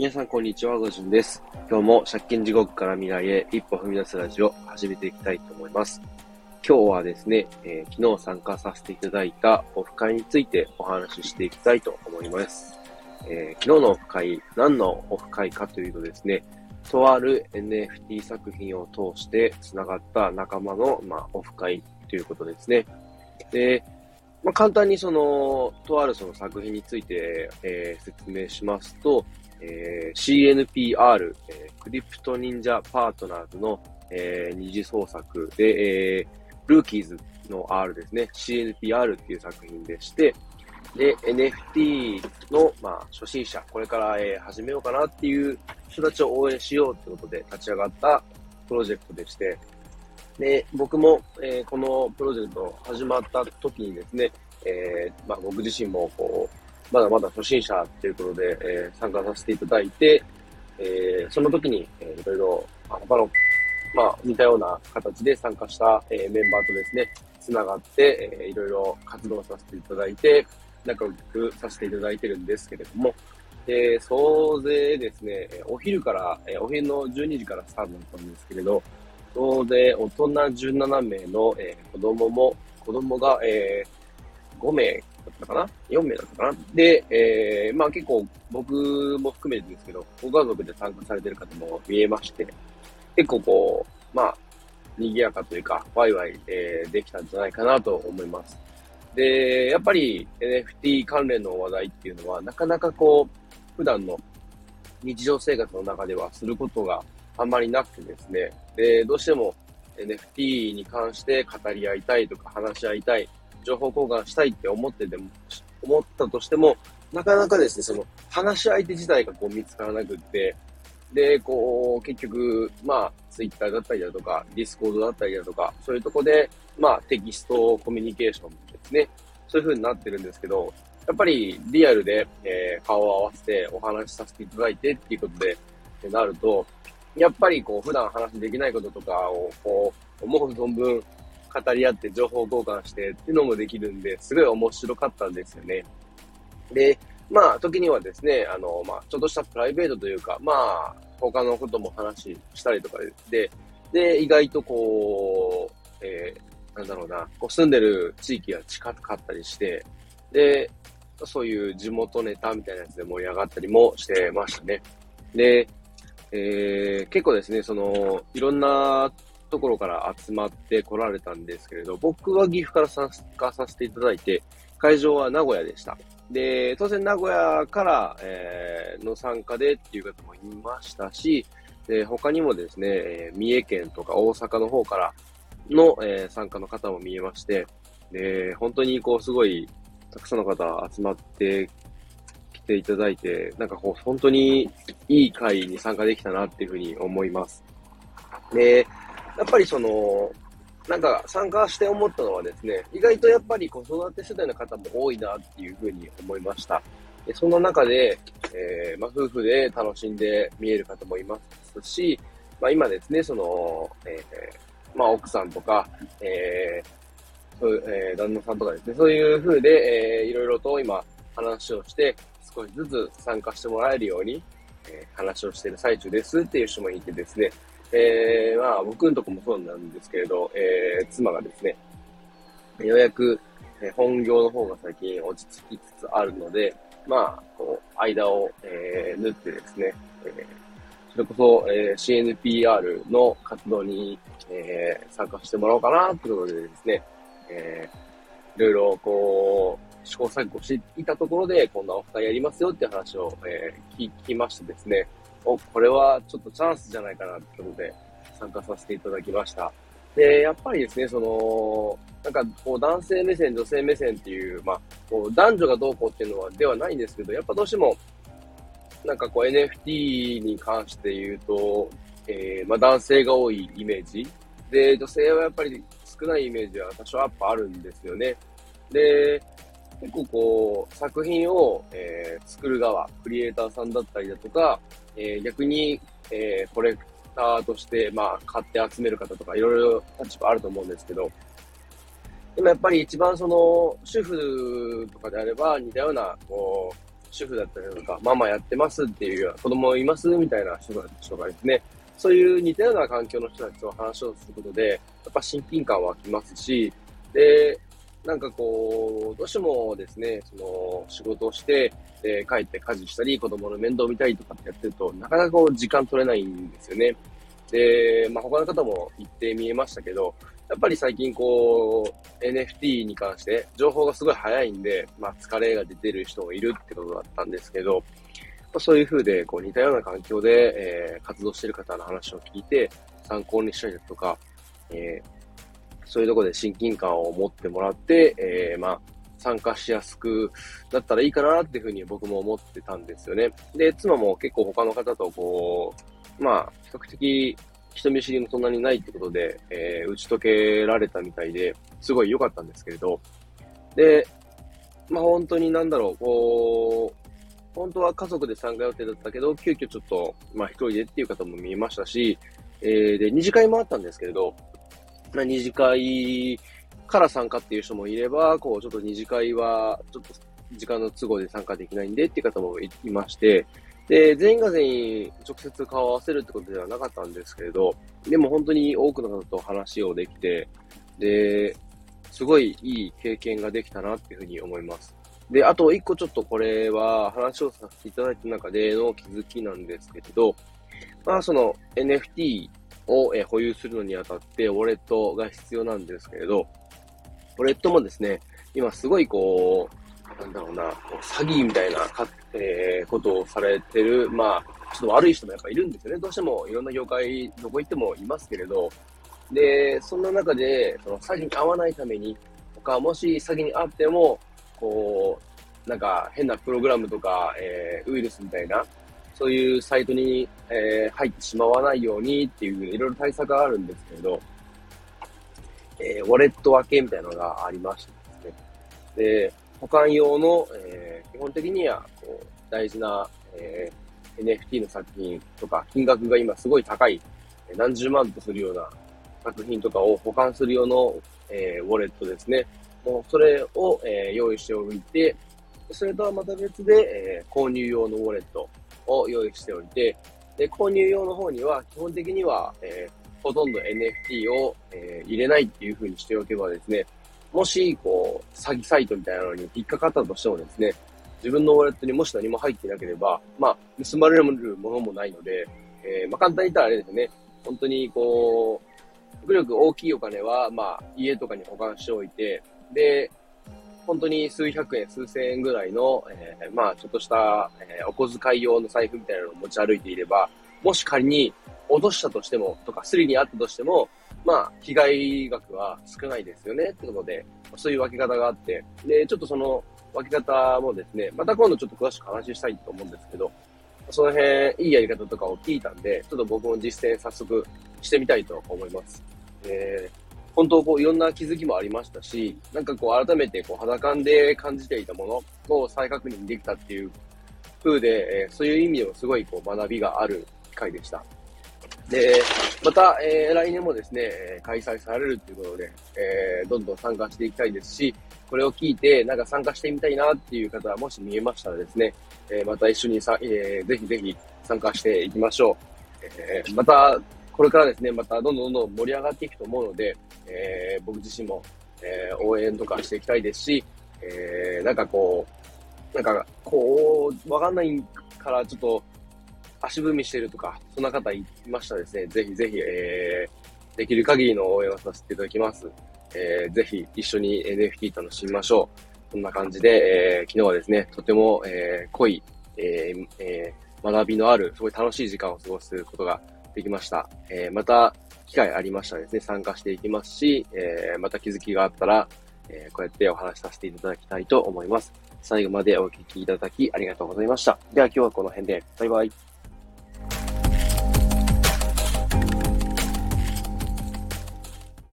皆さん、こんにちは。ごじゅんです。今日も借金地獄から未来へ一歩踏み出すラジオ始めていきたいと思います。今日はですね、えー、昨日参加させていただいたオフ会についてお話ししていきたいと思います。えー、昨日のオフ会、何のオフ会かというとですね、とある NFT 作品を通して繋がった仲間の、まあ、オフ会ということですね。で、まあ、簡単にその、とあるその作品について、えー、説明しますと、え CNPR、えー、クリプト忍者パートナーズの、えー、二次創作で、えー、ルーキーズの R ですね、CNPR っていう作品でして、で、NFT の、まあ、初心者、これから、えー、始めようかなっていう人たちを応援しようってことで立ち上がったプロジェクトでして、で、僕も、えー、このプロジェクト始まった時にですね、えー、まあ、僕自身も、こう、まだまだ初心者っていうことで、えー、参加させていただいて、えー、その時に、えー、いろいろ、他の、まあ、似たような形で参加した、えー、メンバーとですね、つながって、えー、いろいろ活動させていただいて、仲良くさせていただいてるんですけれども、えー、総勢ですね、お昼から、えー、お昼の12時からスタートだったんですけれど、総勢大人17名の、えー、子供も、子供が、えー、5名ったかな ?4 名だったかな？で、えー、まあ結構僕も含めてですけど、ご家族で参加されてる方も見えまして、結構こう、まあ、賑やかというか、ワイワイ、えー、できたんじゃないかなと思います。で、やっぱり NFT 関連の話題っていうのは、なかなかこう、普段の日常生活の中ではすることがあんまりなくてですね、で、どうしても NFT に関して語り合いたいとか話し合いたい、情報交換したいって思ってでも、思ったとしても、なかなかですね、その話し相手自体がこう見つからなくって、で、こう、結局、まあ、ツイッターだったりだとか、ディスコードだったりだとか、そういうとこで、まあ、テキストコミュニケーションですね。そういう風になってるんですけど、やっぱりリアルで、えー、顔を合わせてお話しさせていただいてっていうことで、ってなると、やっぱりこう、普段話できないこととかを、こう、思う存分語り合って情報交換してっていうのもできるんで、すごい面白かったんですよね。で、まあ、時にはですね、あの、まあ、ちょっとしたプライベートというか、まあ、他のことも話したりとかで、で、意外とこう、えー、なんだろうな、こう住んでる地域が近かったりして、で、そういう地元ネタみたいなやつで盛り上がったりもしてましたね。で、えー、結構ですね、その、いろんなところから集まって来られたんですけれど、僕は岐阜から参加させていただいて、会場は名古屋でした。で、当然名古屋から、えー、の参加でっていう方もいましたし、で他にもですね、えー、三重県とか大阪の方からの、えー、参加の方も見えまして、で、本当にこうすごいたくさんの方集まって来ていただいて、なんかこう本当にいい会に参加できたなっていうふうに思います。で、やっぱりその、なんか参加して思ったのはですね、意外とやっぱり子育て世代の方も多いなっていうふうに思いました。でその中で、えー、まあ、夫婦で楽しんで見える方もいますし、まあ、今ですね、その、えー、まあ、奥さんとか、えー、そうえー、旦那さんとかですね、そういう風で、えー、いろいろと今話をして、少しずつ参加してもらえるように、えー、話をしている最中ですっていう人もいてですね、えー、まあ僕のとこもそうなんですけれど、えー、妻がですね、ようやく、え本業の方が最近落ち着きつつあるので、まあ、こう、間を、えー、縫ってですね、えー、それこそ、えー、CNPR の活動に、えー、参加してもらおうかな、ということでですね、えー、いろいろ、こう、試行錯誤していたところで、こんなオフ会やりますよって話を、えー、聞きましてですね、お、これはちょっとチャンスじゃないかなってことで参加させていただきました。で、やっぱりですね、その、なんかこう男性目線、女性目線っていう、まあ、こう男女がどうこうっていうのはではないんですけど、やっぱどうしても、なんかこう NFT に関して言うと、えー、まあ男性が多いイメージ。で、女性はやっぱり少ないイメージは多少やっぱあるんですよね。で、結構こう、作品を、えー、作る側、クリエイターさんだったりだとか、えー、逆に、えー、コレクターとして、まあ、買って集める方とか、いろいろ立場あると思うんですけど、でもやっぱり一番その、主婦とかであれば、似たような、こう、主婦だったりとか、ママやってますっていうような、子供いますみたいな人がですね、そういう似たような環境の人たちと話をすることで、やっぱ親近感湧きますし、で、なんかこう、どうしてもですね、その、仕事をして、で、帰って家事したり、子供の面倒を見たりとかってやってると、なかなかこう、時間取れないんですよね。で、まあ、他の方も言って見えましたけど、やっぱり最近こう、NFT に関して情報がすごい早いんで、まあ、疲れが出てる人もいるってことだったんですけど、ま、そういう風で、こう似たような環境で、えー、活動してる方の話を聞いて、参考にしたりだとか、えーそういうところで親近感を持ってもらって、えー、まあ、参加しやすくなったらいいかなっていうふうに僕も思ってたんですよね。で、妻も結構他の方とこう、まあ、比較的人見知りもそんなにないってことで、えー、打ち解けられたみたいで、すごい良かったんですけれど、で、まあ本当になんだろう、こう、本当は家族で参加予定だったけど、急遽ちょっと、まあ一人でっていう方も見えましたし、えー、で、二次会もあったんですけれど、まあ、二次会から参加っていう人もいれば、こう、ちょっと二次会は、ちょっと時間の都合で参加できないんでっていう方もいまして、で、全員が全員直接顔を合わせるってことではなかったんですけれど、でも本当に多くの方と話をできて、で、すごいいい経験ができたなっていうふうに思います。で、あと一個ちょっとこれは話をさせていただいた中での気づきなんですけれど、まあその NFT を、え保有するのにあたって、ウォレットが必要なんですけれど、ウォレットもですね、今すごいこう、なんだろうな、詐欺みたいなか、えー、ことをされてる、まあ、ちょっと悪い人もやっぱいるんですよね。どうしてもいろんな業界、どこ行ってもいますけれど、で、そんな中で、その詐欺に遭わないために、とか、もし詐欺に遭っても、こう、なんか変なプログラムとか、えー、ウイルスみたいな、そういうサイトに、えー、入ってしまわないようにっていう、いろいろ対策があるんですけど、えー、ウォレット分けみたいなのがありましてですね。で、保管用の、えー、基本的には、こう、大事な、えー、NFT の作品とか、金額が今すごい高い、何十万とするような作品とかを保管する用の、えー、ウォレットですね。もうそれを、えー、用意しておいて、それとはまた別で、えー、購入用のウォレットを用意しておいて、で、購入用の方には基本的には、えー、ほとんど NFT を、えー、入れないっていう風にしておけばですね、もし、こう、詐欺サイトみたいなのに引っかかったとしてもですね、自分のウォレットにもし何も入っていなければ、まあ、盗まれるものもないので、えー、まあ、簡単に言ったらあれですね、本当にこう、極力大きいお金は、まあ、家とかに保管しておいて、で、本当に数百円、数千円ぐらいの、えー、まあ、ちょっとした、えー、お小遣い用の財布みたいなのを持ち歩いていれば、もし仮に落としたとしても、とか、スリにあったとしても、まあ、被害額は少ないですよね、ってことで、そういう分け方があって、で、ちょっとその分け方もですね、また今度ちょっと詳しく話したいと思うんですけど、その辺、いいやり方とかを聞いたんで、ちょっと僕も実践早速してみたいと思います。えー本当こういろんな気づきもありましたし、なんかこう改めてこう肌感で感じていたものを再確認できたっていう風で、えー、そういう意味でもすごいこう学びがある機会でした。で、また、えー、来年もですね、開催されるということで、えー、どんどん参加していきたいですし、これを聞いて、なんか参加してみたいなっていう方はもし見えましたらですね、え、また一緒にさ、えー、ぜひぜひ参加していきましょう。え、また、これからですね、またどんどんどんどん盛り上がっていくと思うので、えー、僕自身も、えー、応援とかしていきたいですし、えー、なんかこう、なんか、こう、わかんないからちょっと足踏みしてるとか、そんな方いましたですね、ぜひぜひ、えー、できる限りの応援をさせていただきます。えー、ぜひ一緒に NFT 楽しみましょう。そんな感じで、えー、昨日はですね、とても、えー、濃い、えーえー、学びのある、すごい楽しい時間を過ごすことができました。えー、また、機会ありましたらですね、参加していきますし、えー、また気づきがあったら、えー、こうやってお話しさせていただきたいと思います。最後までお聞きいただきありがとうございました。では今日はこの辺で、バイバイ。